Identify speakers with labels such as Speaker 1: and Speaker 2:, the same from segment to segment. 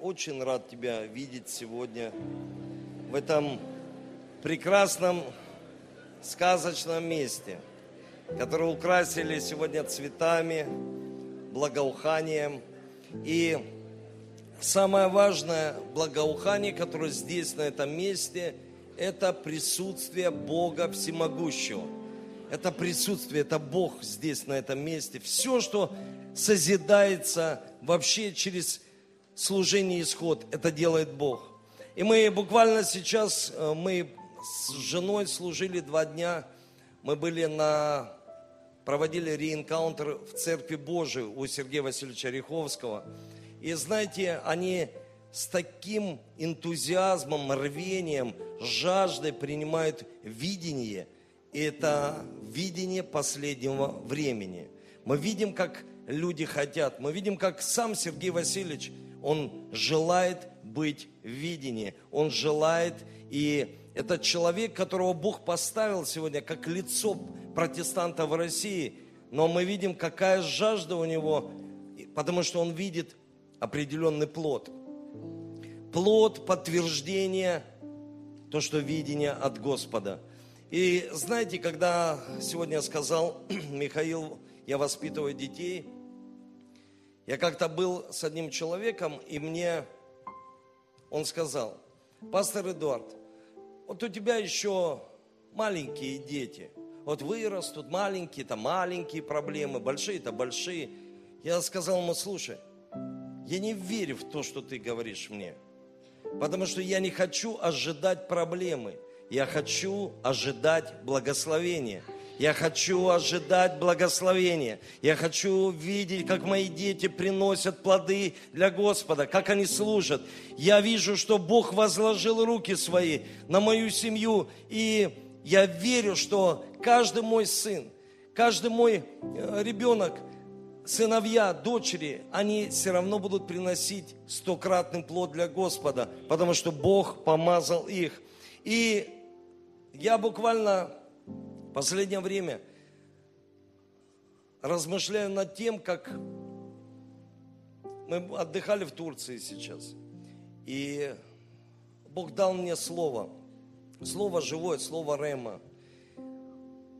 Speaker 1: очень рад тебя видеть сегодня в этом прекрасном сказочном месте, которое украсили сегодня цветами, благоуханием. И самое важное благоухание, которое здесь, на этом месте, это присутствие Бога Всемогущего. Это присутствие, это Бог здесь, на этом месте. Все, что созидается вообще через служение исход, это делает Бог. И мы буквально сейчас, э, мы с женой служили два дня, мы были на, проводили реинкаунтер в Церкви Божией у Сергея Васильевича Риховского. И знаете, они с таким энтузиазмом, рвением, жаждой принимают видение. И это видение последнего времени. Мы видим, как люди хотят. Мы видим, как сам Сергей Васильевич, он желает быть в видении. Он желает, и этот человек, которого Бог поставил сегодня как лицо протестанта в России, но мы видим, какая жажда у него, потому что он видит определенный плод. Плод подтверждения, то, что видение от Господа. И знаете, когда сегодня сказал, Михаил, я воспитываю детей – я как-то был с одним человеком, и мне он сказал, пастор Эдуард, вот у тебя еще маленькие дети. Вот вырастут, маленькие-то маленькие проблемы, большие-то большие. Я сказал ему, слушай, я не верю в то, что ты говоришь мне. Потому что я не хочу ожидать проблемы. Я хочу ожидать благословения. Я хочу ожидать благословения. Я хочу видеть, как мои дети приносят плоды для Господа, как они служат. Я вижу, что Бог возложил руки свои на мою семью. И я верю, что каждый мой сын, каждый мой э, ребенок, сыновья, дочери, они все равно будут приносить стократный плод для Господа, потому что Бог помазал их. И я буквально последнее время размышляю над тем, как мы отдыхали в Турции сейчас. И Бог дал мне слово. Слово живое, слово Рема.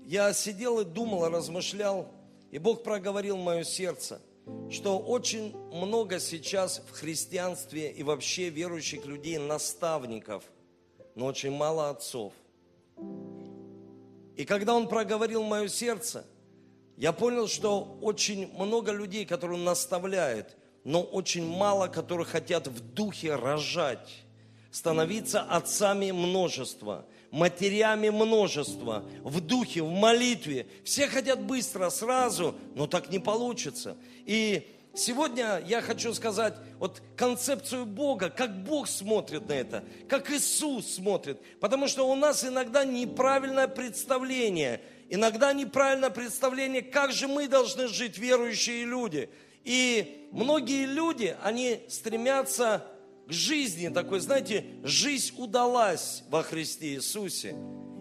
Speaker 1: Я сидел и думал, размышлял, и Бог проговорил мое сердце, что очень много сейчас в христианстве и вообще верующих людей наставников, но очень мало отцов. И когда он проговорил мое сердце, я понял, что очень много людей, которые наставляют, но очень мало, которые хотят в духе рожать, становиться отцами множества, матерями множества, в духе, в молитве. Все хотят быстро, сразу, но так не получится. И Сегодня я хочу сказать вот концепцию Бога, как Бог смотрит на это, как Иисус смотрит. Потому что у нас иногда неправильное представление, иногда неправильное представление, как же мы должны жить, верующие люди. И многие люди, они стремятся к жизни такой, знаете, жизнь удалась во Христе Иисусе.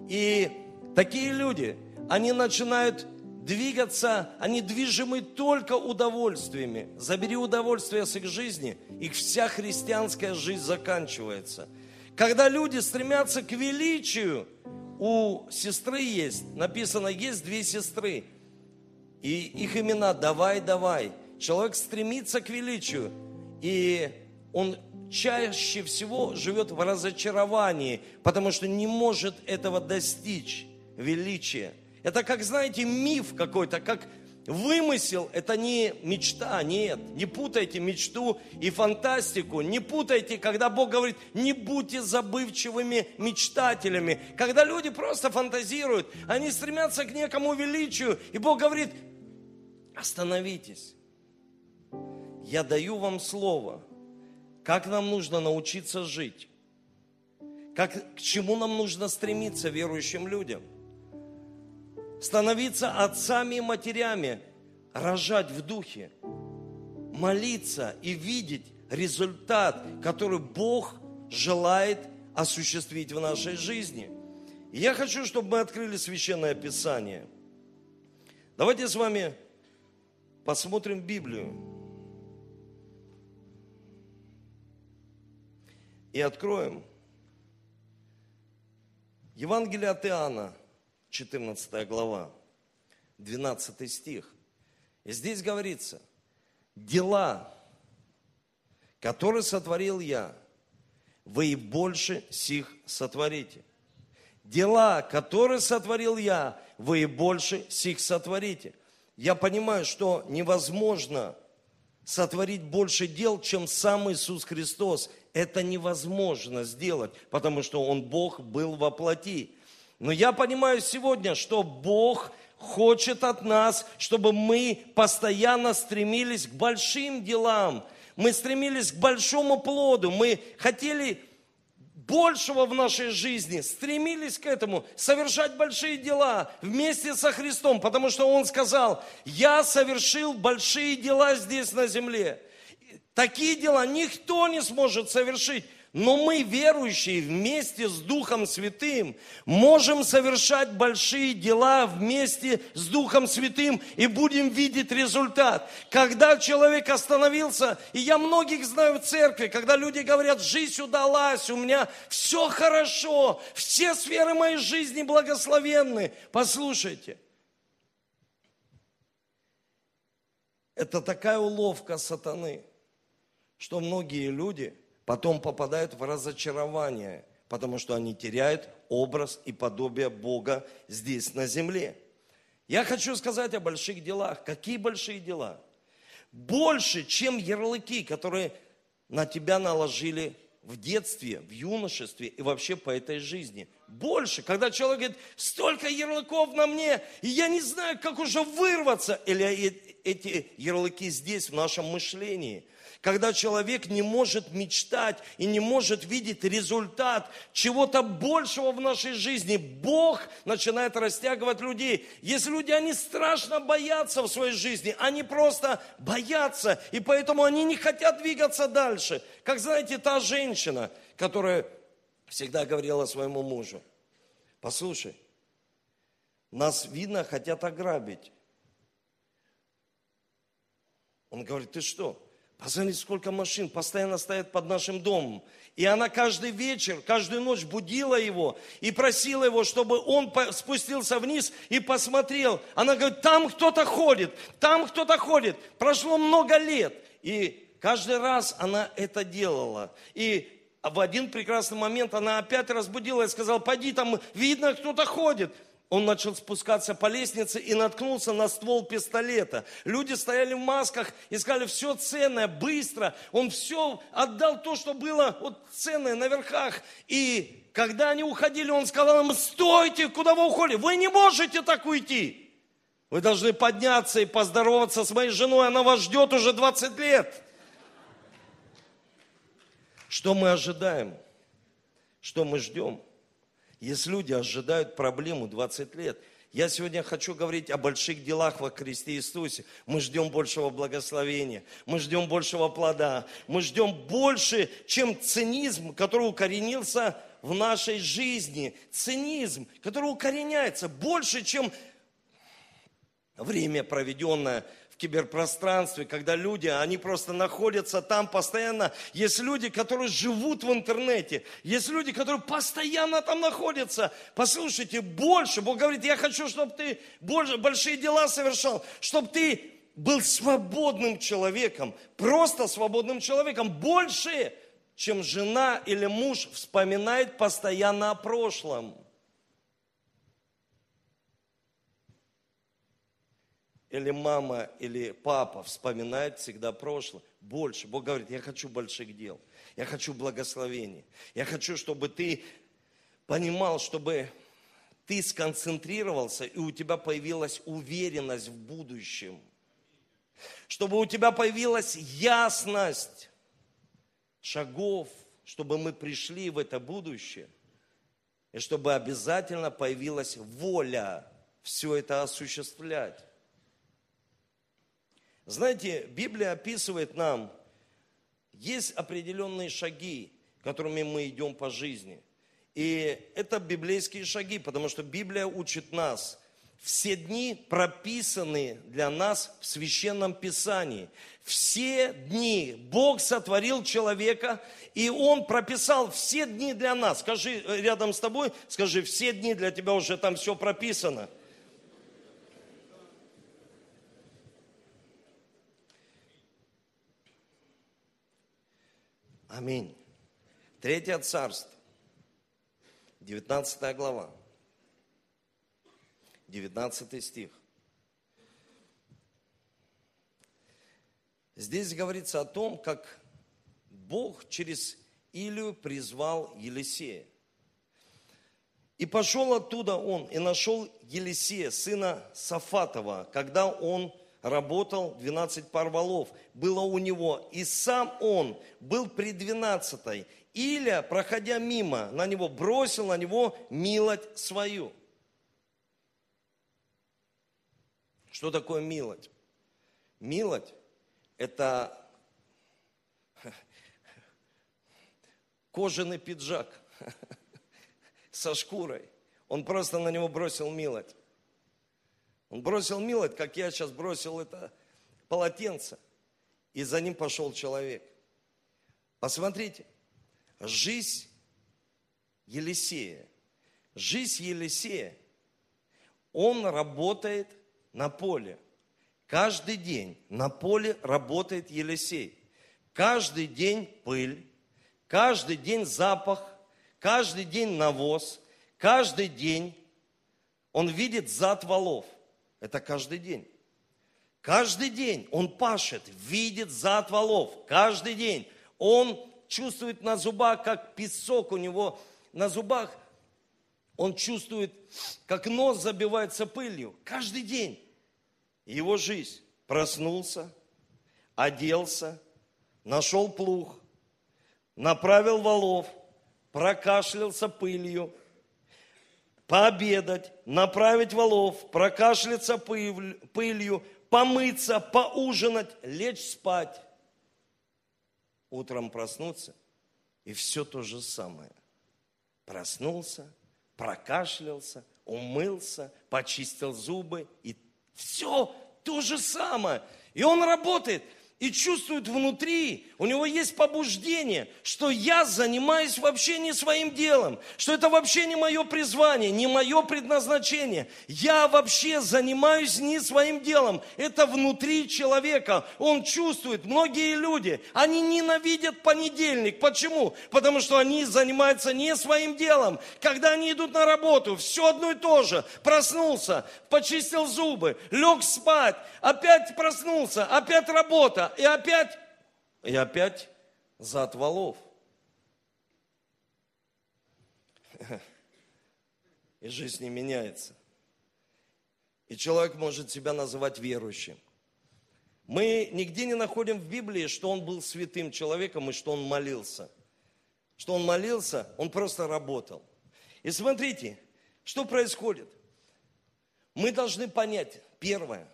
Speaker 1: И такие люди, они начинают двигаться, они движимы только удовольствиями. Забери удовольствие с их жизни, их вся христианская жизнь заканчивается. Когда люди стремятся к величию, у сестры есть, написано, есть две сестры, и их имена «давай, давай». Человек стремится к величию, и он чаще всего живет в разочаровании, потому что не может этого достичь, величия. Это как, знаете, миф какой-то, как вымысел. Это не мечта, нет. Не путайте мечту и фантастику. Не путайте, когда Бог говорит, не будьте забывчивыми мечтателями. Когда люди просто фантазируют, они стремятся к некому величию. И Бог говорит, остановитесь. Я даю вам слово, как нам нужно научиться жить. Как, к чему нам нужно стремиться верующим людям – становиться отцами и матерями, рожать в духе, молиться и видеть результат, который Бог желает осуществить в нашей жизни. И я хочу, чтобы мы открыли священное писание. Давайте с вами посмотрим Библию. и откроем Евангелие от Иоанна, 14 глава, 12 стих. И здесь говорится, дела, которые сотворил я, вы и больше сих сотворите. Дела, которые сотворил я, вы и больше сих сотворите. Я понимаю, что невозможно сотворить больше дел, чем сам Иисус Христос. Это невозможно сделать, потому что Он Бог был во плоти. Но я понимаю сегодня, что Бог хочет от нас, чтобы мы постоянно стремились к большим делам. Мы стремились к большому плоду. Мы хотели большего в нашей жизни, стремились к этому, совершать большие дела вместе со Христом, потому что Он сказал, я совершил большие дела здесь на земле. Такие дела никто не сможет совершить, но мы, верующие, вместе с Духом Святым, можем совершать большие дела вместе с Духом Святым и будем видеть результат. Когда человек остановился, и я многих знаю в церкви, когда люди говорят, жизнь удалась, у меня все хорошо, все сферы моей жизни благословенны. Послушайте, это такая уловка сатаны, что многие люди – потом попадают в разочарование, потому что они теряют образ и подобие Бога здесь на земле. Я хочу сказать о больших делах. Какие большие дела? Больше, чем ярлыки, которые на тебя наложили в детстве, в юношестве и вообще по этой жизни. Больше, когда человек говорит, столько ярлыков на мне, и я не знаю, как уже вырваться. Или эти ярлыки здесь, в нашем мышлении – когда человек не может мечтать и не может видеть результат чего-то большего в нашей жизни, Бог начинает растягивать людей. Если люди, они страшно боятся в своей жизни, они просто боятся, и поэтому они не хотят двигаться дальше. Как знаете, та женщина, которая всегда говорила своему мужу, послушай, нас, видно, хотят ограбить. Он говорит, ты что? Посмотрите, сколько машин постоянно стоят под нашим домом. И она каждый вечер, каждую ночь будила его и просила его, чтобы он спустился вниз и посмотрел. Она говорит, там кто-то ходит, там кто-то ходит. Прошло много лет. И каждый раз она это делала. И в один прекрасный момент она опять разбудила и сказала, пойди, там видно, кто-то ходит он начал спускаться по лестнице и наткнулся на ствол пистолета. Люди стояли в масках, искали все ценное, быстро. Он все отдал то, что было вот ценное на верхах. И когда они уходили, он сказал им, стойте, куда вы уходите? Вы не можете так уйти. Вы должны подняться и поздороваться с моей женой, она вас ждет уже 20 лет. Что мы ожидаем? Что мы ждем? Есть люди ожидают проблему 20 лет. Я сегодня хочу говорить о больших делах во Христе Иисусе. Мы ждем большего благословения, мы ждем большего плода, мы ждем больше, чем цинизм, который укоренился в нашей жизни. Цинизм, который укореняется больше, чем время, проведенное киберпространстве, когда люди, они просто находятся там постоянно. Есть люди, которые живут в интернете. Есть люди, которые постоянно там находятся. Послушайте, больше. Бог говорит, я хочу, чтобы ты больше, большие дела совершал, чтобы ты был свободным человеком, просто свободным человеком, больше, чем жена или муж вспоминает постоянно о прошлом. Или мама, или папа вспоминает всегда прошлое. Больше. Бог говорит, я хочу больших дел. Я хочу благословения. Я хочу, чтобы ты понимал, чтобы ты сконцентрировался, и у тебя появилась уверенность в будущем. Чтобы у тебя появилась ясность шагов, чтобы мы пришли в это будущее. И чтобы обязательно появилась воля все это осуществлять. Знаете, Библия описывает нам, есть определенные шаги, которыми мы идем по жизни. И это библейские шаги, потому что Библия учит нас все дни прописаны для нас в Священном Писании. Все дни Бог сотворил человека, и Он прописал все дни для нас. Скажи э, рядом с тобой, скажи, все дни для тебя уже там все прописано. Аминь. Третье царство, 19 глава, 19 стих. Здесь говорится о том, как Бог через Илию призвал Елисея. И пошел оттуда он и нашел Елисея, сына Сафатова, когда он работал 12 пар валов, было у него, и сам он был при 12 Иля, проходя мимо, на него бросил на него милость свою. Что такое милость? Милость – это кожаный пиджак со шкурой. Он просто на него бросил милость. Он бросил милость, как я сейчас бросил это полотенце. И за ним пошел человек. Посмотрите, жизнь Елисея. Жизнь Елисея. Он работает на поле. Каждый день на поле работает Елисей. Каждый день пыль, каждый день запах, каждый день навоз, каждый день он видит зад валов. Это каждый день. Каждый день он пашет, видит зад валов. Каждый день он чувствует на зубах, как песок у него на зубах. Он чувствует, как нос забивается пылью. Каждый день. Его жизнь. Проснулся, оделся, нашел плуг, направил валов, прокашлялся пылью – пообедать, направить валов, прокашляться пылью, помыться, поужинать, лечь спать. Утром проснуться, и все то же самое. Проснулся, прокашлялся, умылся, почистил зубы, и все то же самое. И он работает – и чувствует внутри, у него есть побуждение, что я занимаюсь вообще не своим делом, что это вообще не мое призвание, не мое предназначение. Я вообще занимаюсь не своим делом. Это внутри человека. Он чувствует, многие люди, они ненавидят понедельник. Почему? Потому что они занимаются не своим делом. Когда они идут на работу, все одно и то же. Проснулся, почистил зубы, лег спать, опять проснулся, опять работа и опять, и опять за отвалов. И жизнь не меняется. И человек может себя называть верующим. Мы нигде не находим в Библии, что он был святым человеком и что он молился. Что он молился, он просто работал. И смотрите, что происходит. Мы должны понять, первое,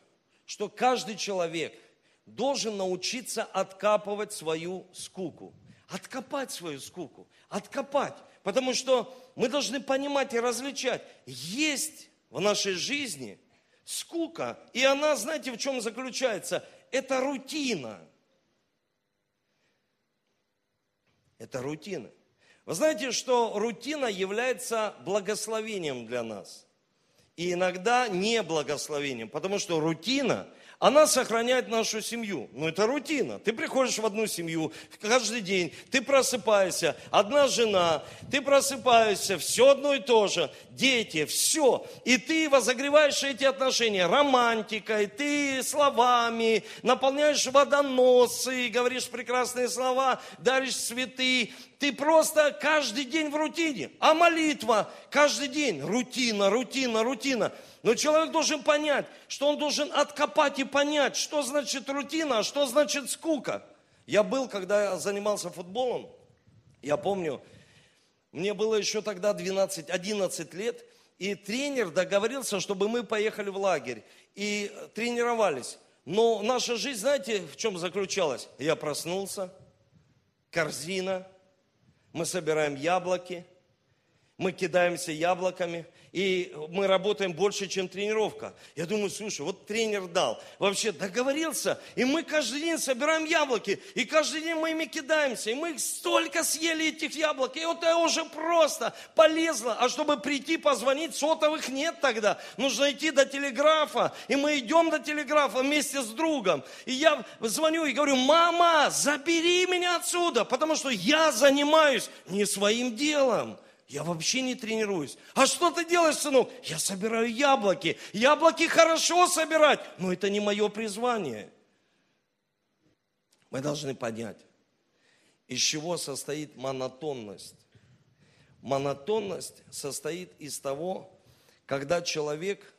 Speaker 1: что каждый человек должен научиться откапывать свою скуку. Откопать свою скуку. Откопать. Потому что мы должны понимать и различать. Есть в нашей жизни скука. И она, знаете, в чем заключается? Это рутина. Это рутина. Вы знаете, что рутина является благословением для нас. И иногда не благословением, потому что рутина – она сохраняет нашу семью. Ну, это рутина. Ты приходишь в одну семью каждый день, ты просыпаешься, одна жена, ты просыпаешься, все одно и то же, дети, все. И ты возогреваешь эти отношения романтикой, ты словами, наполняешь водоносы, говоришь прекрасные слова, даришь цветы, ты просто каждый день в рутине. А молитва каждый день, рутина, рутина, рутина. Но человек должен понять, что он должен откопать и понять, что значит рутина, а что значит скука. Я был, когда я занимался футболом, я помню, мне было еще тогда 12-11 лет, и тренер договорился, чтобы мы поехали в лагерь и тренировались. Но наша жизнь, знаете, в чем заключалась? Я проснулся, корзина, мы собираем яблоки, мы кидаемся яблоками, и мы работаем больше, чем тренировка. Я думаю, слушай, вот тренер дал, вообще договорился, и мы каждый день собираем яблоки, и каждый день мы ими кидаемся, и мы столько съели этих яблок, и вот это уже просто полезно. А чтобы прийти, позвонить, сотовых нет тогда, нужно идти до телеграфа, и мы идем до телеграфа вместе с другом. И я звоню и говорю, мама, забери меня отсюда, потому что я занимаюсь не своим делом. Я вообще не тренируюсь. А что ты делаешь, сынок? Я собираю яблоки. Яблоки хорошо собирать, но это не мое призвание. Мы должны понять, из чего состоит монотонность. Монотонность состоит из того, когда человек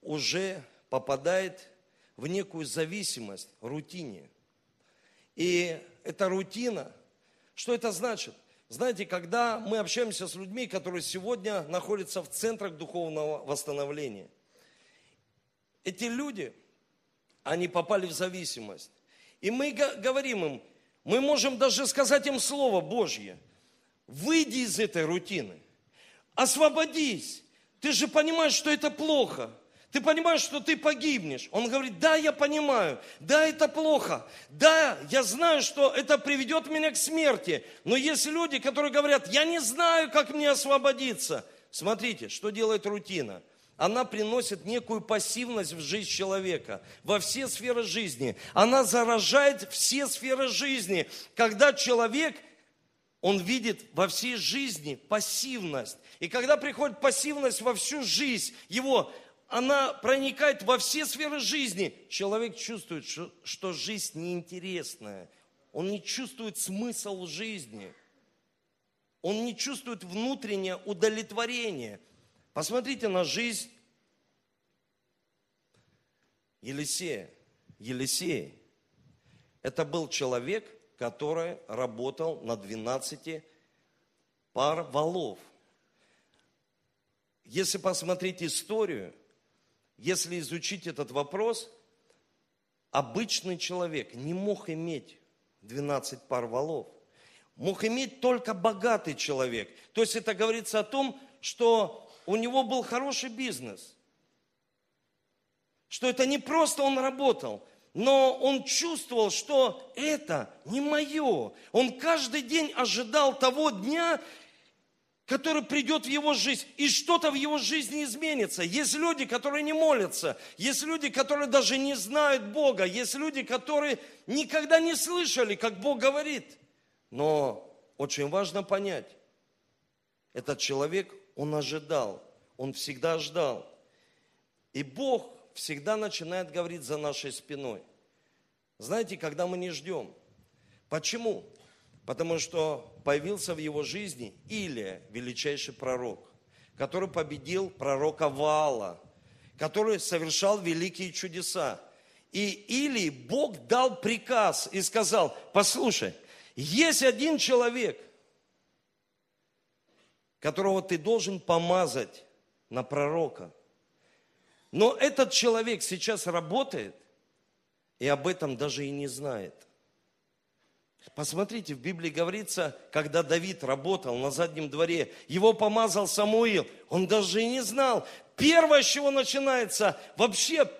Speaker 1: уже попадает в некую зависимость, рутине. И эта рутина, что это значит? Знаете, когда мы общаемся с людьми, которые сегодня находятся в центрах духовного восстановления, эти люди, они попали в зависимость. И мы говорим им, мы можем даже сказать им Слово Божье. Выйди из этой рутины. Освободись. Ты же понимаешь, что это плохо. Ты понимаешь, что ты погибнешь. Он говорит, да, я понимаю, да, это плохо, да, я знаю, что это приведет меня к смерти. Но есть люди, которые говорят, я не знаю, как мне освободиться. Смотрите, что делает рутина. Она приносит некую пассивность в жизнь человека, во все сферы жизни. Она заражает все сферы жизни. Когда человек, он видит во всей жизни пассивность. И когда приходит пассивность во всю жизнь, его она проникает во все сферы жизни. Человек чувствует, что, что жизнь неинтересная. Он не чувствует смысл жизни. Он не чувствует внутреннее удовлетворение. Посмотрите на жизнь Елисея. Елисей. Это был человек, который работал на 12 пар валов. Если посмотреть историю, если изучить этот вопрос, обычный человек не мог иметь 12 пар валов. Мог иметь только богатый человек. То есть это говорится о том, что у него был хороший бизнес. Что это не просто он работал, но он чувствовал, что это не мое. Он каждый день ожидал того дня, который придет в его жизнь, и что-то в его жизни изменится. Есть люди, которые не молятся, есть люди, которые даже не знают Бога, есть люди, которые никогда не слышали, как Бог говорит. Но очень важно понять, этот человек, он ожидал, он всегда ждал. И Бог всегда начинает говорить за нашей спиной. Знаете, когда мы не ждем. Почему? Потому что появился в его жизни Илия, величайший пророк, который победил пророка Ваала, который совершал великие чудеса. И Илии Бог дал приказ и сказал, послушай, есть один человек, которого ты должен помазать на пророка. Но этот человек сейчас работает и об этом даже и не знает. Посмотрите, в Библии говорится, когда Давид работал на заднем дворе, его помазал Самуил, он даже и не знал. Первое, с чего начинается, вообще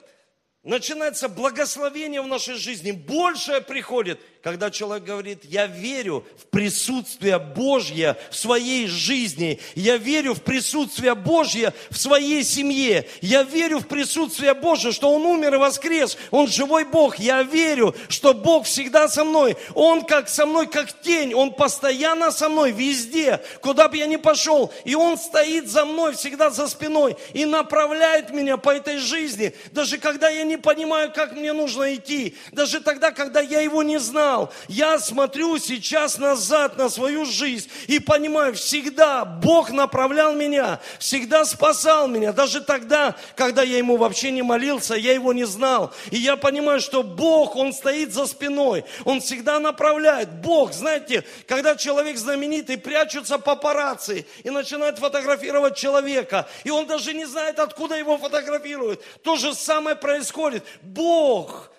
Speaker 1: начинается благословение в нашей жизни, большее приходит, когда человек говорит, я верю в присутствие Божье в своей жизни, я верю в присутствие Божье в своей семье, я верю в присутствие Божье, что Он умер и воскрес, Он живой Бог, я верю, что Бог всегда со мной, Он как со мной, как тень, Он постоянно со мной везде, куда бы я ни пошел, и Он стоит за мной всегда за спиной и направляет меня по этой жизни, даже когда я не понимаю, как мне нужно идти, даже тогда, когда я Его не знаю, знал. Я смотрю сейчас назад на свою жизнь и понимаю, всегда Бог направлял меня, всегда спасал меня. Даже тогда, когда я Ему вообще не молился, я Его не знал. И я понимаю, что Бог, Он стоит за спиной, Он всегда направляет. Бог, знаете, когда человек знаменитый, прячутся папарацци и начинают фотографировать человека, и он даже не знает, откуда его фотографируют. То же самое происходит. Бог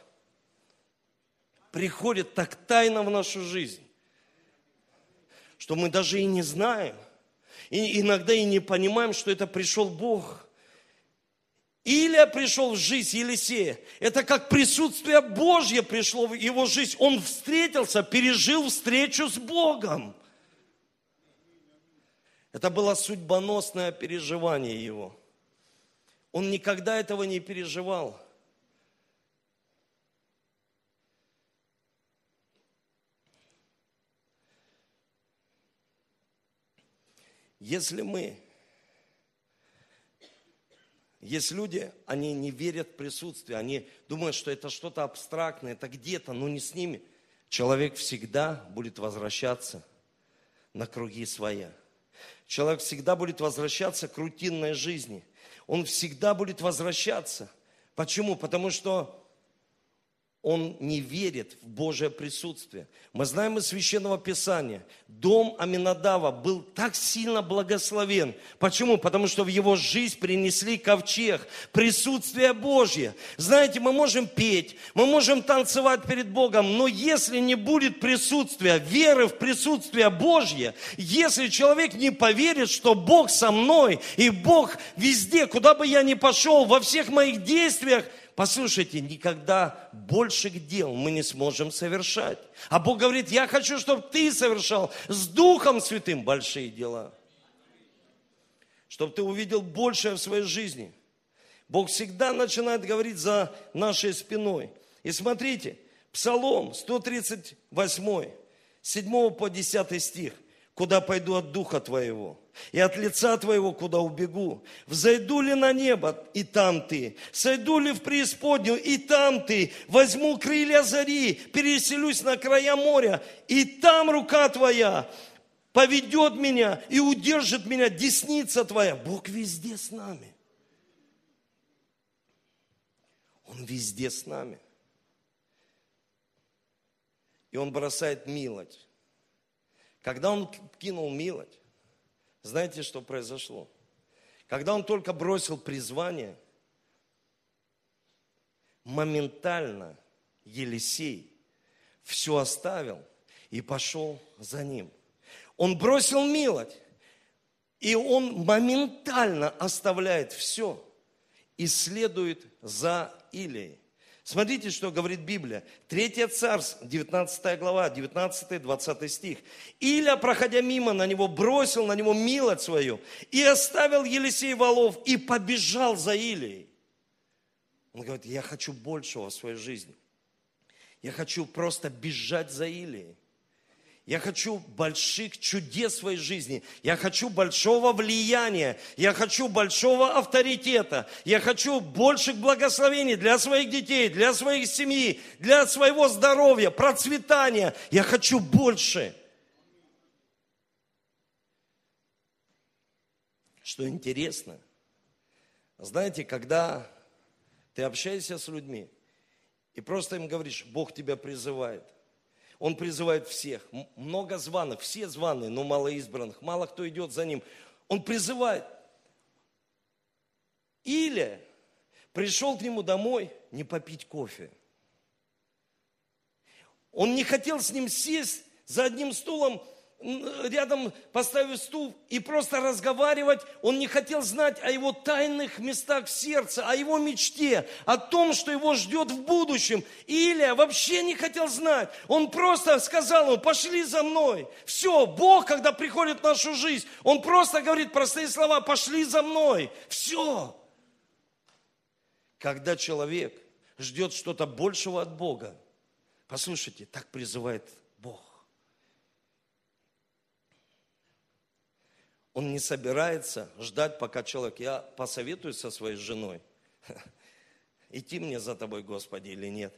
Speaker 1: приходит так тайно в нашу жизнь, что мы даже и не знаем. и иногда и не понимаем, что это пришел Бог. Илия пришел в жизнь Елисея. Это как присутствие Божье пришло в его жизнь. Он встретился, пережил встречу с Богом. Это было судьбоносное переживание его. Он никогда этого не переживал. Если мы, есть люди, они не верят в присутствие, они думают, что это что-то абстрактное, это где-то, но не с ними. Человек всегда будет возвращаться на круги своя. Человек всегда будет возвращаться к рутинной жизни. Он всегда будет возвращаться. Почему? Потому что он не верит в Божье присутствие. Мы знаем из Священного Писания, дом Аминадава был так сильно благословен. Почему? Потому что в его жизнь принесли ковчег, присутствие Божье. Знаете, мы можем петь, мы можем танцевать перед Богом, но если не будет присутствия, веры в присутствие Божье, если человек не поверит, что Бог со мной, и Бог везде, куда бы я ни пошел, во всех моих действиях – Послушайте, никогда больших дел мы не сможем совершать. А Бог говорит, я хочу, чтобы ты совершал с Духом Святым большие дела. Чтобы ты увидел большее в своей жизни. Бог всегда начинает говорить за нашей спиной. И смотрите, Псалом 138, 7 по 10 стих. «Куда пойду от Духа Твоего?» И от лица Твоего куда убегу? Взойду ли на небо, и там Ты? Сойду ли в преисподнюю, и там Ты? Возьму крылья зари, переселюсь на края моря, и там рука Твоя поведет меня и удержит меня, десница Твоя. Бог везде с нами. Он везде с нами. И Он бросает милость. Когда Он кинул милость, знаете, что произошло? Когда он только бросил призвание, моментально Елисей все оставил и пошел за ним. Он бросил милость, и он моментально оставляет все и следует за Илией. Смотрите, что говорит Библия. Третье царство, 19 глава, 19-20 стих. Иля, проходя мимо, на него бросил, на него милость свою, и оставил Елисей волов, и побежал за Илией. Он говорит, я хочу большего в своей жизни. Я хочу просто бежать за Илией. Я хочу больших чудес в своей жизни. Я хочу большого влияния. Я хочу большого авторитета. Я хочу больших благословений для своих детей, для своих семьи, для своего здоровья, процветания. Я хочу больше. Что интересно, знаете, когда ты общаешься с людьми и просто им говоришь, Бог тебя призывает – он призывает всех. Много званых, все званые, но мало избранных. Мало кто идет за ним. Он призывает. Или пришел к нему домой не попить кофе. Он не хотел с ним сесть за одним стулом рядом поставив стул и просто разговаривать. Он не хотел знать о его тайных местах в сердце, о его мечте, о том, что его ждет в будущем. Илия вообще не хотел знать. Он просто сказал ему, пошли за мной. Все, Бог, когда приходит в нашу жизнь, Он просто говорит простые слова, пошли за мной. Все. Когда человек ждет что-то большего от Бога, послушайте, так призывает Бог. Он не собирается ждать, пока человек, я посоветуюсь со своей женой, идти мне за тобой, Господи, или нет.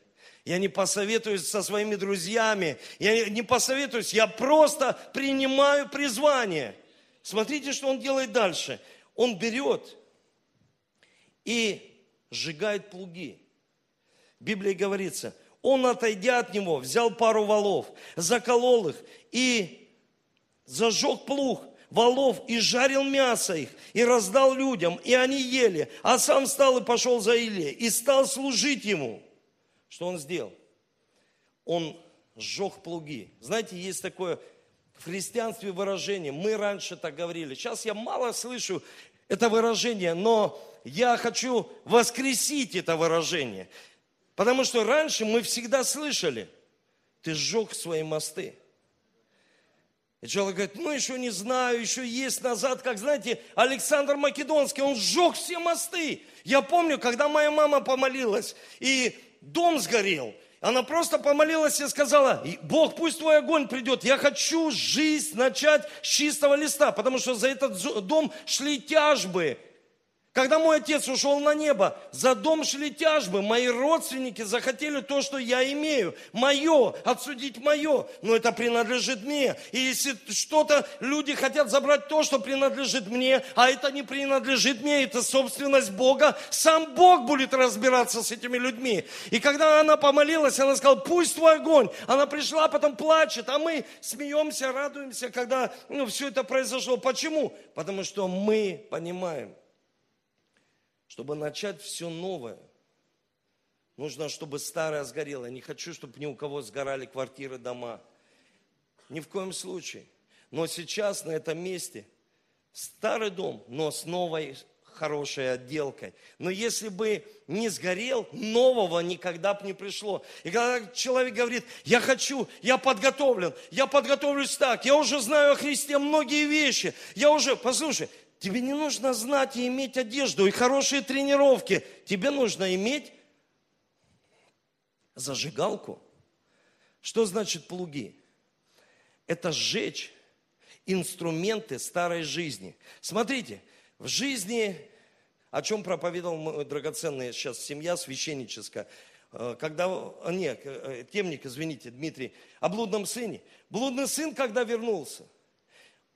Speaker 1: Я не посоветуюсь со своими друзьями, я не посоветуюсь, я просто принимаю призвание. Смотрите, что он делает дальше. Он берет и сжигает плуги. В Библии говорится, он, отойдя от него, взял пару валов, заколол их и зажег плуг волов и жарил мясо их, и раздал людям, и они ели, а сам встал и пошел за Иле, и стал служить ему. Что он сделал? Он сжег плуги. Знаете, есть такое в христианстве выражение. Мы раньше так говорили. Сейчас я мало слышу это выражение, но я хочу воскресить это выражение. Потому что раньше мы всегда слышали, ты сжег свои мосты. И человек говорит, ну еще не знаю, еще есть назад, как знаете, Александр Македонский, он сжег все мосты. Я помню, когда моя мама помолилась, и дом сгорел, она просто помолилась и сказала, Бог, пусть твой огонь придет. Я хочу жизнь начать с чистого листа, потому что за этот дом шли тяжбы. Когда мой отец ушел на небо, за дом шли тяжбы. Мои родственники захотели то, что я имею. Мое, отсудить мое. Но это принадлежит мне. И если что-то, люди хотят забрать то, что принадлежит мне, а это не принадлежит мне, это собственность Бога, сам Бог будет разбираться с этими людьми. И когда она помолилась, она сказала, пусть твой огонь. Она пришла, потом плачет, а мы смеемся, радуемся, когда ну, все это произошло. Почему? Потому что мы понимаем, чтобы начать все новое, нужно, чтобы старое сгорело. Я не хочу, чтобы ни у кого сгорали квартиры, дома. Ни в коем случае. Но сейчас на этом месте старый дом, но с новой хорошей отделкой. Но если бы не сгорел, нового никогда бы не пришло. И когда человек говорит, я хочу, я подготовлен, я подготовлюсь так, я уже знаю о Христе многие вещи, я уже, послушай, Тебе не нужно знать и иметь одежду и хорошие тренировки. Тебе нужно иметь зажигалку. Что значит плуги? Это сжечь инструменты старой жизни. Смотрите, в жизни, о чем проповедовал мой драгоценный сейчас семья священническая, э, когда, э, нет, э, темник, извините, Дмитрий, о блудном сыне. Блудный сын, когда вернулся,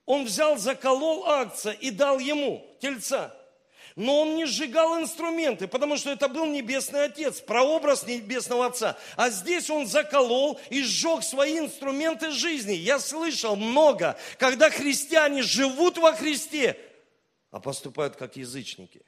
Speaker 1: он взял, заколол акция и дал ему, тельца. Но он не сжигал инструменты, потому что это был Небесный Отец, прообраз Небесного Отца. А здесь он заколол и сжег свои инструменты жизни. Я слышал много, когда христиане живут во Христе, а поступают как язычники.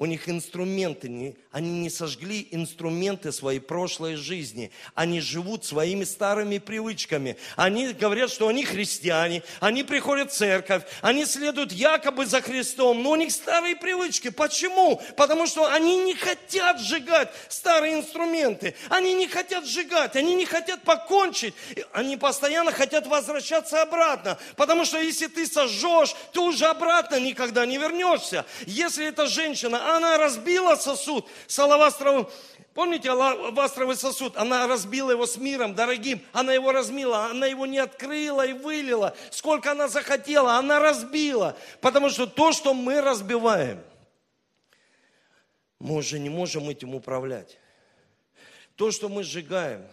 Speaker 1: У них инструменты, они не сожгли инструменты своей прошлой жизни. Они живут своими старыми привычками. Они говорят, что они христиане, они приходят в церковь, они следуют якобы за Христом, но у них старые привычки. Почему? Потому что они не хотят сжигать старые инструменты. Они не хотят сжигать, они не хотят покончить. Они постоянно хотят возвращаться обратно. Потому что если ты сожжешь, ты уже обратно никогда не вернешься. Если эта женщина, она разбила сосуд с алавастровым, помните алавастровый сосуд? Она разбила его с миром дорогим, она его размила, она его не открыла и вылила. Сколько она захотела, она разбила. Потому что то, что мы разбиваем, мы уже не можем этим управлять. То, что мы сжигаем.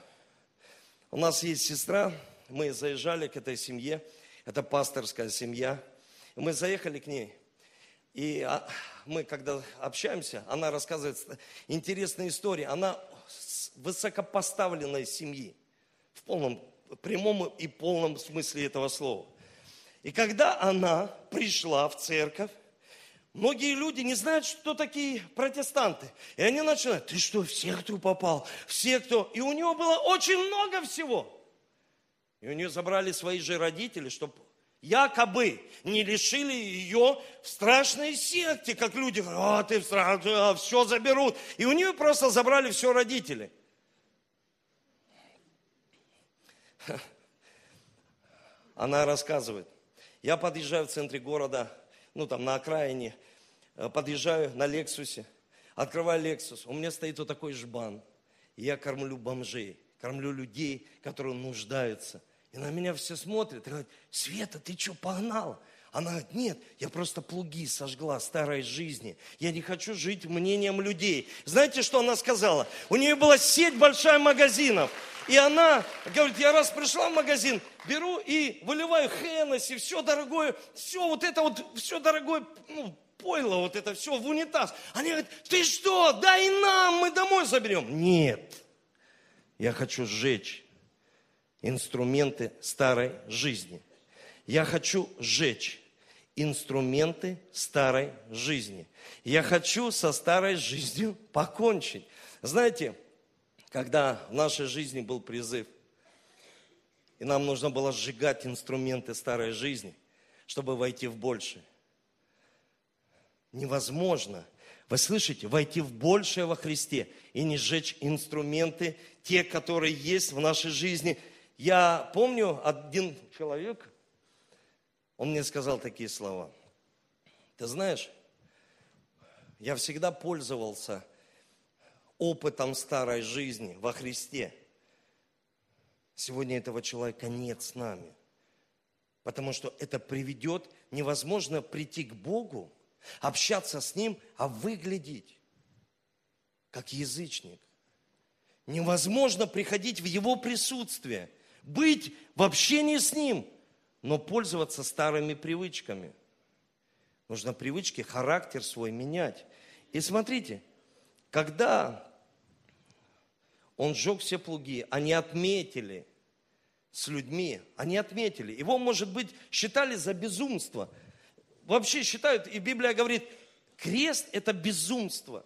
Speaker 1: У нас есть сестра, мы заезжали к этой семье, это пасторская семья. Мы заехали к ней. И а, мы, когда общаемся, она рассказывает интересные истории. Она с высокопоставленной семьи, в полном, прямом и полном смысле этого слова. И когда она пришла в церковь, Многие люди не знают, что такие протестанты. И они начинают, ты что, в секту попал? В секту. И у него было очень много всего. И у нее забрали свои же родители, чтобы якобы не лишили ее в страшной секте, как люди говорят, а ты в страшной, а, все заберут. И у нее просто забрали все родители. Она рассказывает, я подъезжаю в центре города, ну там на окраине, э, подъезжаю на Лексусе, открываю Лексус, у меня стоит вот такой жбан, и я кормлю бомжей, кормлю людей, которые нуждаются – и на меня все смотрят и говорят, Света, ты что, погнал? Она говорит, нет, я просто плуги сожгла старой жизни. Я не хочу жить мнением людей. Знаете, что она сказала? У нее была сеть большая магазинов. И она говорит, я раз пришла в магазин, беру и выливаю Хеннесси, все дорогое, все вот это вот, все дорогое, ну, пойло вот это все в унитаз. Они говорят, ты что, дай нам, мы домой заберем. Нет, я хочу сжечь инструменты старой жизни. Я хочу сжечь инструменты старой жизни. Я хочу со старой жизнью покончить. Знаете, когда в нашей жизни был призыв И нам нужно было сжигать инструменты старой жизни, чтобы войти в большее. Невозможно, вы слышите, войти в большее во Христе и не сжечь инструменты, те, которые есть в нашей жизни. Я помню, один человек, он мне сказал такие слова. Ты знаешь, я всегда пользовался опытом старой жизни во Христе. Сегодня этого человека нет с нами. Потому что это приведет, невозможно прийти к Богу, общаться с Ним, а выглядеть как язычник. Невозможно приходить в Его присутствие, быть в общении с Ним, но пользоваться старыми привычками. Нужно привычки, характер свой менять. И смотрите, когда он сжег все плуги, они отметили с людьми, они отметили. Его, может быть, считали за безумство. Вообще считают, и Библия говорит, крест – это безумство.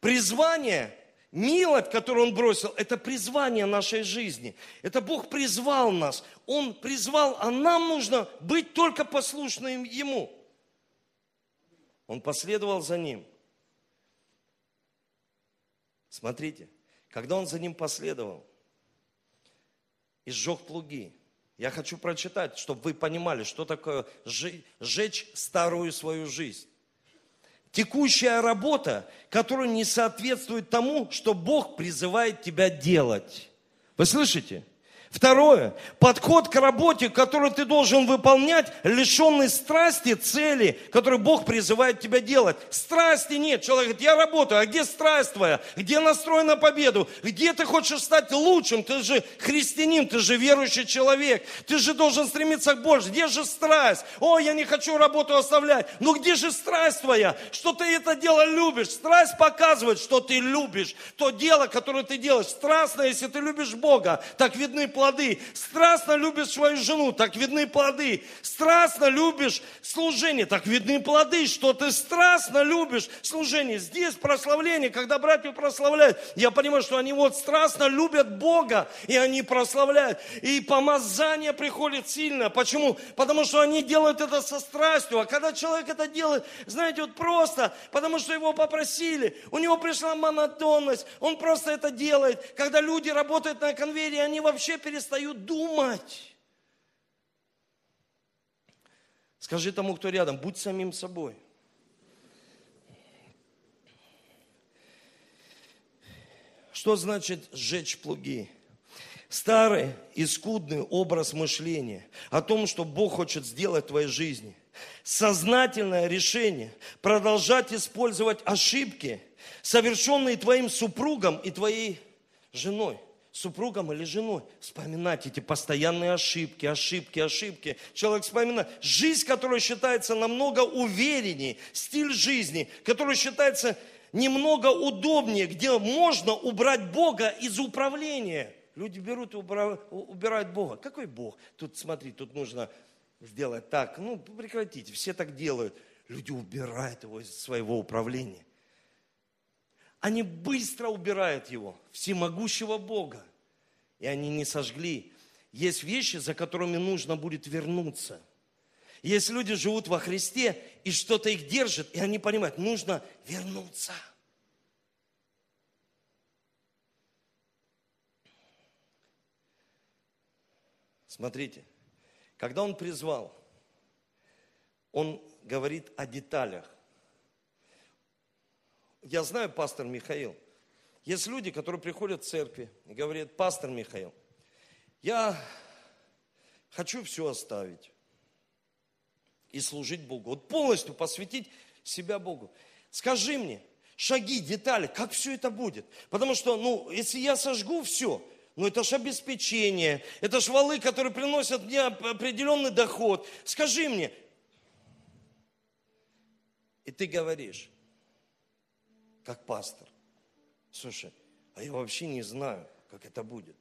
Speaker 1: Призвание, милость, которую Он бросил, это призвание нашей жизни. Это Бог призвал нас. Он призвал, а нам нужно быть только послушным Ему. Он последовал за ним. Смотрите, когда он за ним последовал и сжег плуги, я хочу прочитать, чтобы вы понимали, что такое сжечь старую свою жизнь. Текущая работа, которая не соответствует тому, что Бог призывает тебя делать. Вы слышите? Второе, подход к работе, который ты должен выполнять, лишенный страсти, цели, которые Бог призывает тебя делать. Страсти нет. Человек говорит, я работаю, а где страсть твоя? Где настрой на победу? Где ты хочешь стать лучшим? Ты же христианин, ты же верующий человек. Ты же должен стремиться к больше. Где же страсть? О, я не хочу работу оставлять. Ну где же страсть твоя? Что ты это дело любишь? Страсть показывает, что ты любишь. То дело, которое ты делаешь. Страстно, если ты любишь Бога, так видны плоды плоды. Страстно любишь свою жену, так видны плоды. Страстно любишь служение, так видны плоды, что ты страстно любишь служение. Здесь прославление, когда братья прославляют, я понимаю, что они вот страстно любят Бога, и они прославляют. И помазание приходит сильно. Почему? Потому что они делают это со страстью. А когда человек это делает, знаете, вот просто, потому что его попросили, у него пришла монотонность, он просто это делает. Когда люди работают на конвейере, они вообще перестают перестают думать. Скажи тому, кто рядом, будь самим собой. Что значит сжечь плуги? Старый и скудный образ мышления о том, что Бог хочет сделать в твоей жизни. Сознательное решение продолжать использовать ошибки, совершенные твоим супругом и твоей женой супругом или женой. Вспоминать эти постоянные ошибки, ошибки, ошибки. Человек вспоминает жизнь, которая считается намного увереннее, стиль жизни, который считается немного удобнее, где можно убрать Бога из управления. Люди берут и убирают Бога. Какой Бог? Тут смотри, тут нужно сделать так. Ну, прекратите, все так делают. Люди убирают его из своего управления. Они быстро убирают его, всемогущего Бога. И они не сожгли. Есть вещи, за которыми нужно будет вернуться. Есть люди живут во Христе, и что-то их держит, и они понимают, нужно вернуться. Смотрите, когда он призвал, он говорит о деталях я знаю, пастор Михаил, есть люди, которые приходят в церкви и говорят, пастор Михаил, я хочу все оставить и служить Богу. Вот полностью посвятить себя Богу. Скажи мне, шаги, детали, как все это будет? Потому что, ну, если я сожгу все, ну это же обеспечение, это ж валы, которые приносят мне определенный доход. Скажи мне. И ты говоришь, как пастор. Слушай, а я вообще не знаю, как это будет.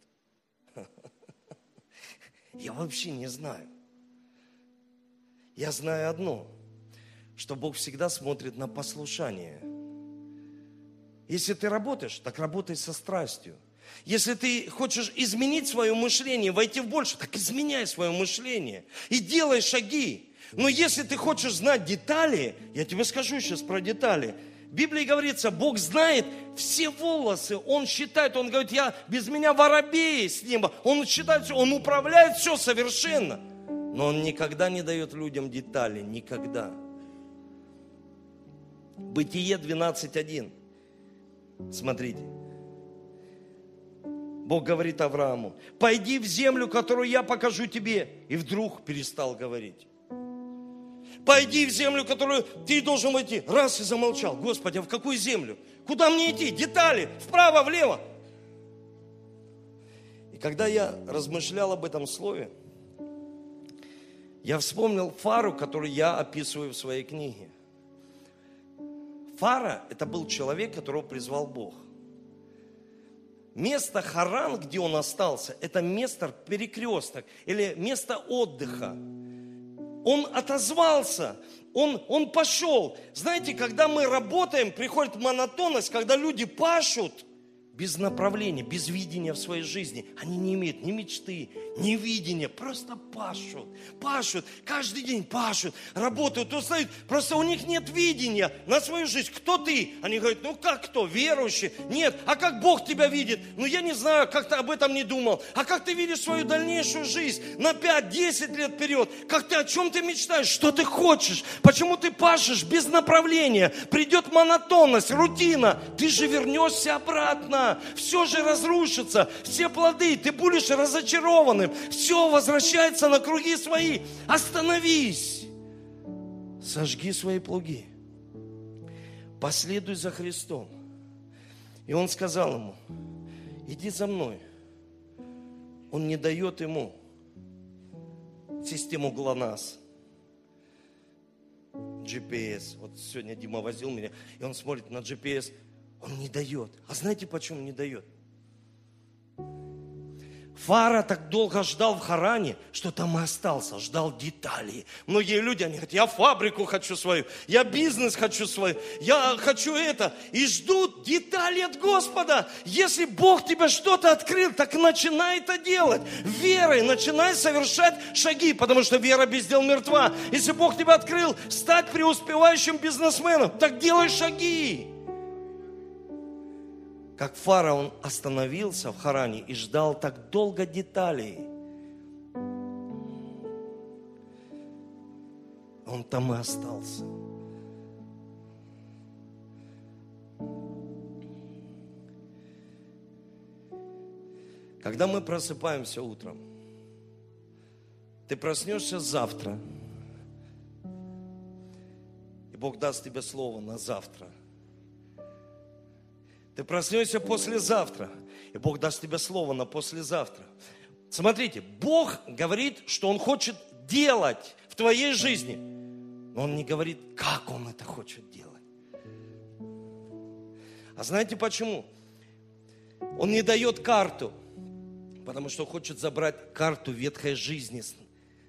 Speaker 1: Я вообще не знаю. Я знаю одно, что Бог всегда смотрит на послушание. Если ты работаешь, так работай со страстью. Если ты хочешь изменить свое мышление, войти в больше, так изменяй свое мышление и делай шаги. Но если ты хочешь знать детали, я тебе скажу сейчас про детали. В Библии говорится, Бог знает все волосы, Он считает, Он говорит, я без меня воробей с неба. Он считает все, Он управляет все совершенно. Но Он никогда не дает людям детали, никогда. Бытие 12.1. Смотрите. Бог говорит Аврааму, пойди в землю, которую я покажу тебе. И вдруг перестал говорить. Пойди в землю, которую ты должен войти. Раз и замолчал. Господи, а в какую землю? Куда мне идти? Детали. Вправо, влево. И когда я размышлял об этом слове, я вспомнил фару, которую я описываю в своей книге. Фара – это был человек, которого призвал Бог. Место Харан, где он остался, это место перекресток или место отдыха. Он отозвался, он, он пошел. Знаете, когда мы работаем, приходит монотонность, когда люди пашут – без направления, без видения в своей жизни. Они не имеют ни мечты, ни видения, просто пашут, пашут, каждый день пашут, работают, устают. Просто у них нет видения на свою жизнь. Кто ты? Они говорят, ну как кто? Верующий? Нет. А как Бог тебя видит? Ну я не знаю, как ты об этом не думал. А как ты видишь свою дальнейшую жизнь на 5-10 лет вперед? Как ты, о чем ты мечтаешь? Что ты хочешь? Почему ты пашешь без направления? Придет монотонность, рутина. Ты же вернешься обратно все же разрушится, все плоды, ты будешь разочарованным, все возвращается на круги свои. Остановись, сожги свои плуги, последуй за Христом. И он сказал ему, иди за мной. Он не дает ему систему ГЛОНАСС, GPS. Вот сегодня Дима возил меня, и он смотрит на GPS – он не дает. А знаете, почему не дает? Фара так долго ждал в Харане, что там и остался, ждал деталей. Многие люди, они говорят, я фабрику хочу свою, я бизнес хочу свой, я хочу это. И ждут детали от Господа. Если Бог тебе что-то открыл, так начинай это делать. Верой начинай совершать шаги, потому что вера без дел мертва. Если Бог тебя открыл стать преуспевающим бизнесменом, так делай шаги как фараон остановился в Харане и ждал так долго деталей. Он там и остался. Когда мы просыпаемся утром, ты проснешься завтра, и Бог даст тебе слово на завтра – ты проснешься послезавтра, и Бог даст тебе слово на послезавтра. Смотрите, Бог говорит, что Он хочет делать в твоей жизни, но Он не говорит, как Он это хочет делать. А знаете почему? Он не дает карту, потому что хочет забрать карту ветхой жизни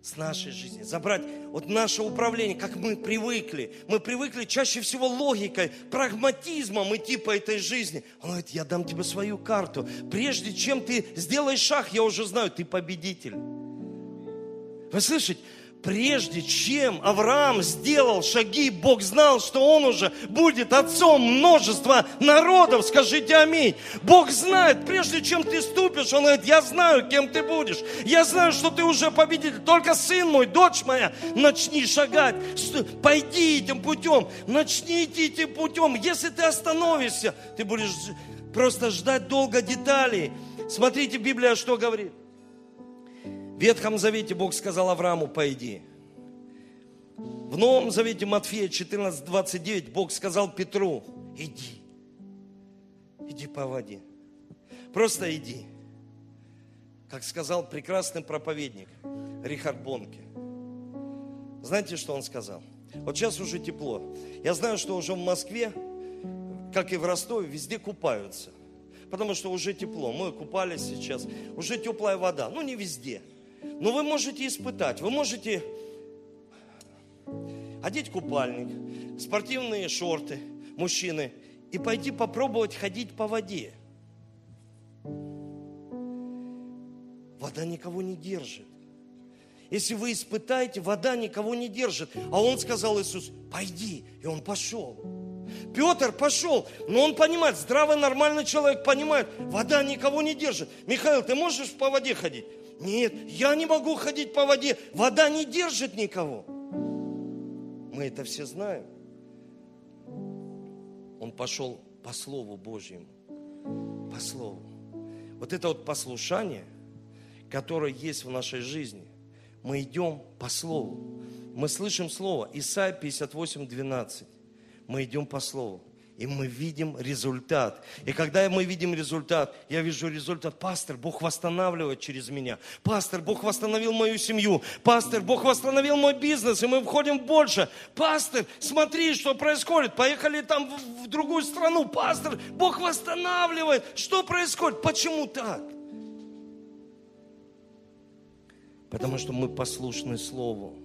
Speaker 1: с нашей жизни, забрать вот наше управление, как мы привыкли. Мы привыкли чаще всего логикой, прагматизмом идти по этой жизни. Он говорит, я дам тебе свою карту. Прежде чем ты сделаешь шаг, я уже знаю, ты победитель. Вы слышите? Прежде чем Авраам сделал шаги, Бог знал, что он уже будет отцом множества народов. Скажите аминь. Бог знает, прежде чем ты ступишь, он говорит, я знаю, кем ты будешь. Я знаю, что ты уже победитель. Только сын мой, дочь моя, начни шагать. Пойди этим путем. Начни идти этим путем. Если ты остановишься, ты будешь просто ждать долго деталей. Смотрите, Библия что говорит. Ветхом Завете Бог сказал Аврааму, пойди. В Новом Завете Матфея 14, 29 Бог сказал Петру, иди. Иди по воде. Просто иди. Как сказал прекрасный проповедник Рихард Бонке. Знаете, что он сказал? Вот сейчас уже тепло. Я знаю, что уже в Москве, как и в Ростове, везде купаются. Потому что уже тепло. Мы купались сейчас. Уже теплая вода. Ну, не везде. Но вы можете испытать, вы можете одеть купальник, спортивные шорты, мужчины, и пойти попробовать ходить по воде. Вода никого не держит. Если вы испытаете, вода никого не держит. А он сказал Иисус, пойди. И он пошел. Петр пошел, но он понимает, здравый, нормальный человек понимает, вода никого не держит. Михаил, ты можешь по воде ходить? Нет, я не могу ходить по воде, вода не держит никого. Мы это все знаем. Он пошел по Слову Божьему. По Слову. Вот это вот послушание, которое есть в нашей жизни, мы идем по Слову. Мы слышим Слово. Исайя 58, 12 мы идем по Слову. И мы видим результат. И когда мы видим результат, я вижу результат. Пастор, Бог восстанавливает через меня. Пастор, Бог восстановил мою семью. Пастор, Бог восстановил мой бизнес, и мы входим больше. Пастор, смотри, что происходит. Поехали там в, в другую страну. Пастор, Бог восстанавливает. Что происходит? Почему так? Потому что мы послушны Слову.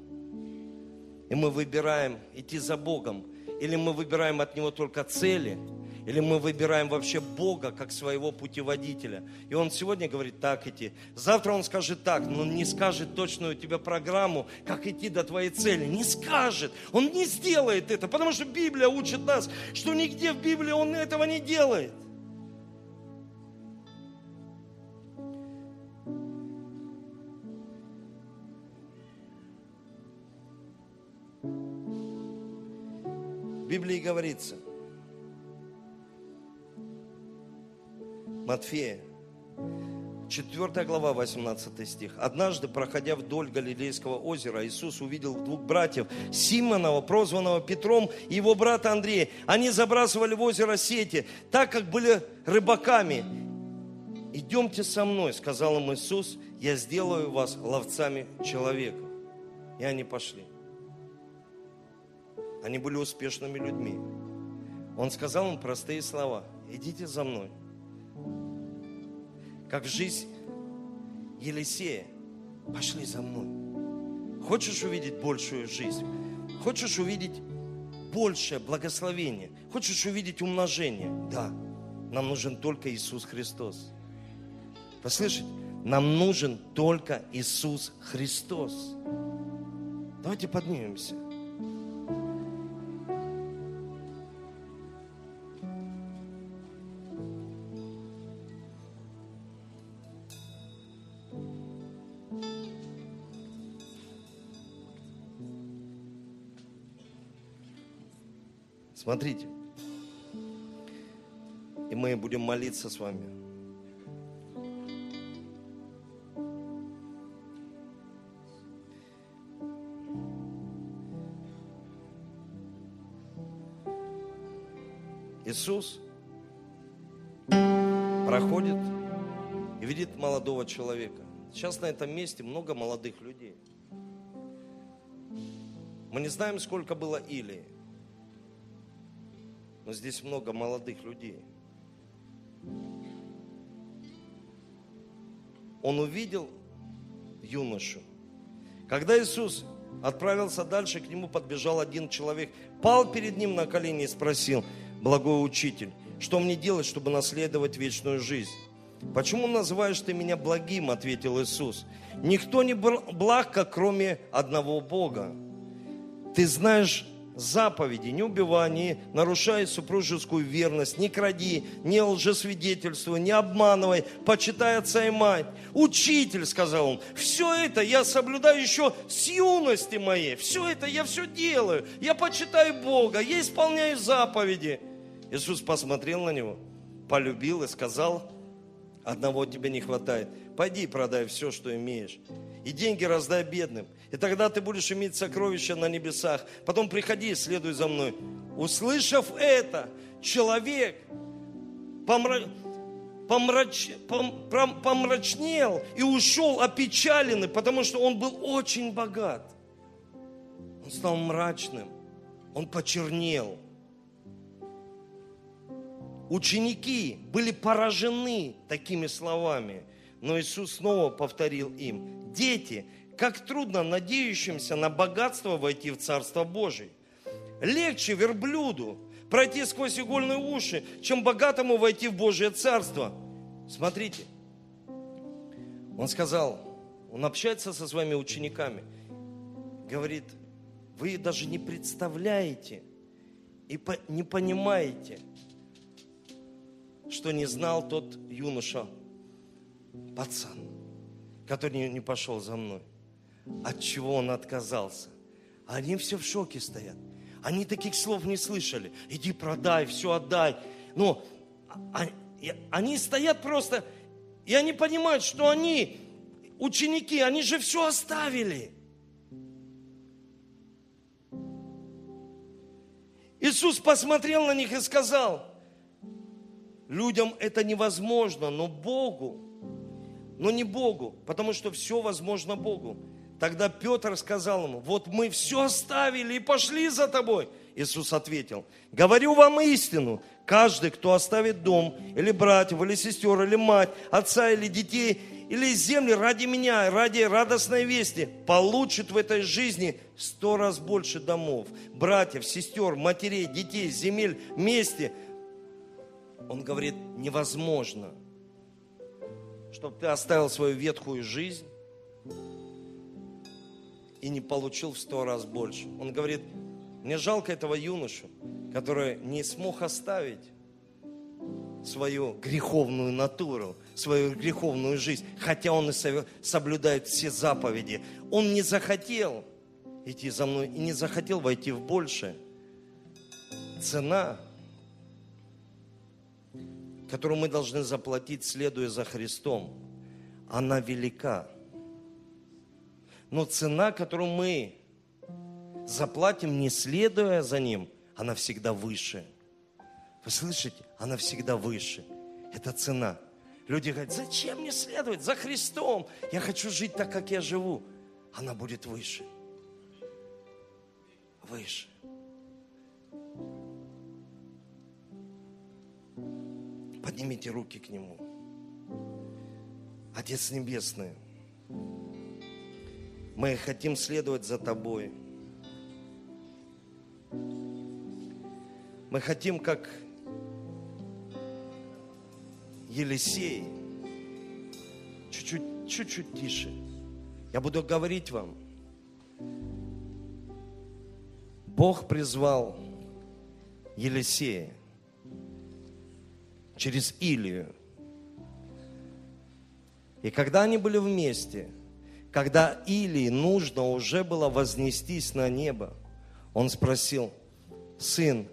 Speaker 1: И мы выбираем идти за Богом или мы выбираем от Него только цели, или мы выбираем вообще Бога как своего путеводителя. И Он сегодня говорит, так идти. Завтра Он скажет так, но не скажет точную тебе программу, как идти до твоей цели. Не скажет. Он не сделает это, потому что Библия учит нас, что нигде в Библии Он этого не делает. Библии говорится, Матфея, 4 глава, 18 стих. «Однажды, проходя вдоль Галилейского озера, Иисус увидел двух братьев, Симонова, прозванного Петром, и его брата Андрея. Они забрасывали в озеро сети, так как были рыбаками. «Идемте со мной», — сказал им Иисус, — «я сделаю вас ловцами человека». И они пошли. Они были успешными людьми. Он сказал им простые слова. Идите за мной. Как жизнь Елисея. Пошли за мной. Хочешь увидеть большую жизнь? Хочешь увидеть большее благословение? Хочешь увидеть умножение? Да. Нам нужен только Иисус Христос. Послышите? Нам нужен только Иисус Христос. Давайте поднимемся. Смотрите. И мы будем молиться с вами. Иисус проходит и видит молодого человека. Сейчас на этом месте много молодых людей. Мы не знаем, сколько было Илии но здесь много молодых людей. Он увидел юношу. Когда Иисус отправился дальше, к нему подбежал один человек, пал перед ним на колени и спросил, благой учитель, что мне делать, чтобы наследовать вечную жизнь? Почему называешь ты меня благим, ответил Иисус. Никто не благ, как кроме одного Бога. Ты знаешь заповеди, не убивай, не нарушай супружескую верность, не кради, не лжесвидетельствуй, не обманывай, почитай отца и мать. Учитель, сказал он, все это я соблюдаю еще с юности моей, все это я все делаю, я почитаю Бога, я исполняю заповеди. Иисус посмотрел на него, полюбил и сказал, одного тебе не хватает, пойди продай все, что имеешь, и деньги раздай бедным, и тогда ты будешь иметь сокровища на небесах. Потом приходи и следуй за мной. Услышав это, человек помра... помрач... пом... помрачнел и ушел опечаленный, потому что он был очень богат. Он стал мрачным, он почернел. Ученики были поражены такими словами, но Иисус снова повторил им, дети – как трудно надеющимся на богатство войти в Царство Божие. Легче верблюду пройти сквозь игольные уши, чем богатому войти в Божье Царство. Смотрите, он сказал, он общается со своими учениками, говорит, вы даже не представляете и не понимаете, что не знал тот юноша, пацан, который не пошел за мной. От чего он отказался. Они все в шоке стоят. Они таких слов не слышали. Иди продай, все отдай. Но они стоят просто, и они понимают, что они, ученики, они же все оставили. Иисус посмотрел на них и сказал, людям это невозможно, но Богу, но не Богу, потому что все возможно Богу. Тогда Петр сказал ему, вот мы все оставили и пошли за тобой. Иисус ответил, говорю вам истину, каждый, кто оставит дом, или братьев, или сестер, или мать, отца, или детей, или земли ради меня, ради радостной вести, получит в этой жизни сто раз больше домов, братьев, сестер, матерей, детей, земель, вместе. Он говорит, невозможно, чтобы ты оставил свою ветхую жизнь, и не получил в сто раз больше. Он говорит, мне жалко этого юношу, который не смог оставить свою греховную натуру, свою греховную жизнь, хотя он и соблюдает все заповеди. Он не захотел идти за мной и не захотел войти в большее. Цена, которую мы должны заплатить, следуя за Христом, она велика. Но цена, которую мы заплатим, не следуя за Ним, она всегда выше. Вы слышите? Она всегда выше. Это цена. Люди говорят, зачем мне следовать за Христом? Я хочу жить так, как я живу. Она будет выше. Выше. Поднимите руки к Нему. Отец Небесный, мы хотим следовать за Тобой. Мы хотим, как Елисей, чуть-чуть, чуть-чуть тише. Я буду говорить вам. Бог призвал Елисея через Илию. И когда они были вместе – когда Илии нужно уже было вознестись на небо, он спросил, сын,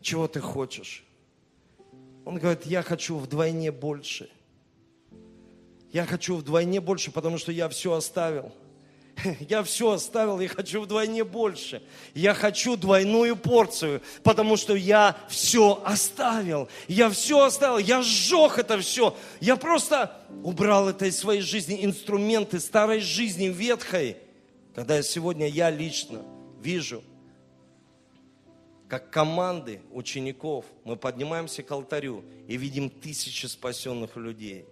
Speaker 1: чего ты хочешь? Он говорит, я хочу вдвойне больше. Я хочу вдвойне больше, потому что я все оставил – Я все оставил, я хочу вдвойне больше. Я хочу двойную порцию, потому что я все оставил. Я все оставил, я сжег это все. Я просто убрал это из своей жизни, инструменты старой жизни, ветхой. Когда сегодня я лично вижу, как команды учеников, мы поднимаемся к алтарю и видим тысячи спасенных людей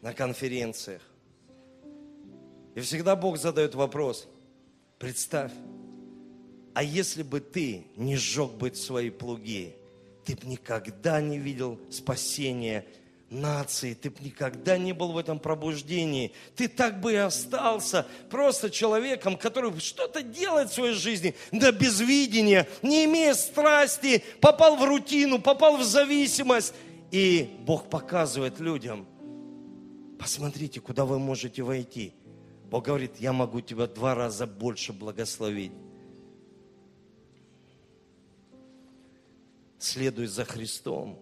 Speaker 1: на конференциях и всегда Бог задает вопрос. Представь, а если бы ты не сжег бы свои плуги, ты бы никогда не видел спасения нации, ты бы никогда не был в этом пробуждении. Ты так бы и остался просто человеком, который что-то делает в своей жизни, да без видения, не имея страсти, попал в рутину, попал в зависимость. И Бог показывает людям, посмотрите, куда вы можете войти – Бог говорит, я могу тебя два раза больше благословить. Следуй за Христом.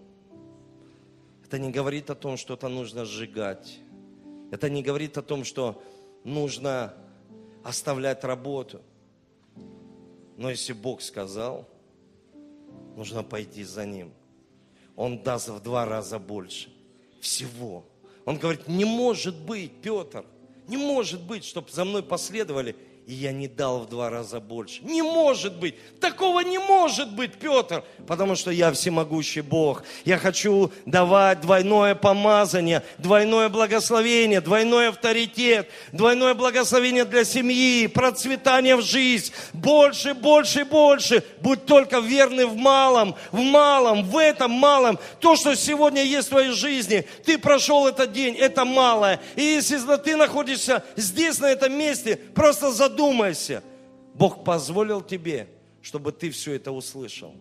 Speaker 1: Это не говорит о том, что это нужно сжигать. Это не говорит о том, что нужно оставлять работу. Но если Бог сказал, нужно пойти за Ним. Он даст в два раза больше всего. Он говорит, не может быть, Петр, не может быть, чтобы за мной последовали и я не дал в два раза больше. Не может быть. Такого не может быть, Петр. Потому что я всемогущий Бог. Я хочу давать двойное помазание, двойное благословение, двойной авторитет, двойное благословение для семьи, процветание в жизнь. Больше, больше, больше. Будь только верный в малом, в малом, в этом малом. То, что сегодня есть в твоей жизни, ты прошел этот день, это малое. И если ты находишься здесь, на этом месте, просто задумайся. Бог позволил тебе, чтобы ты все это услышал.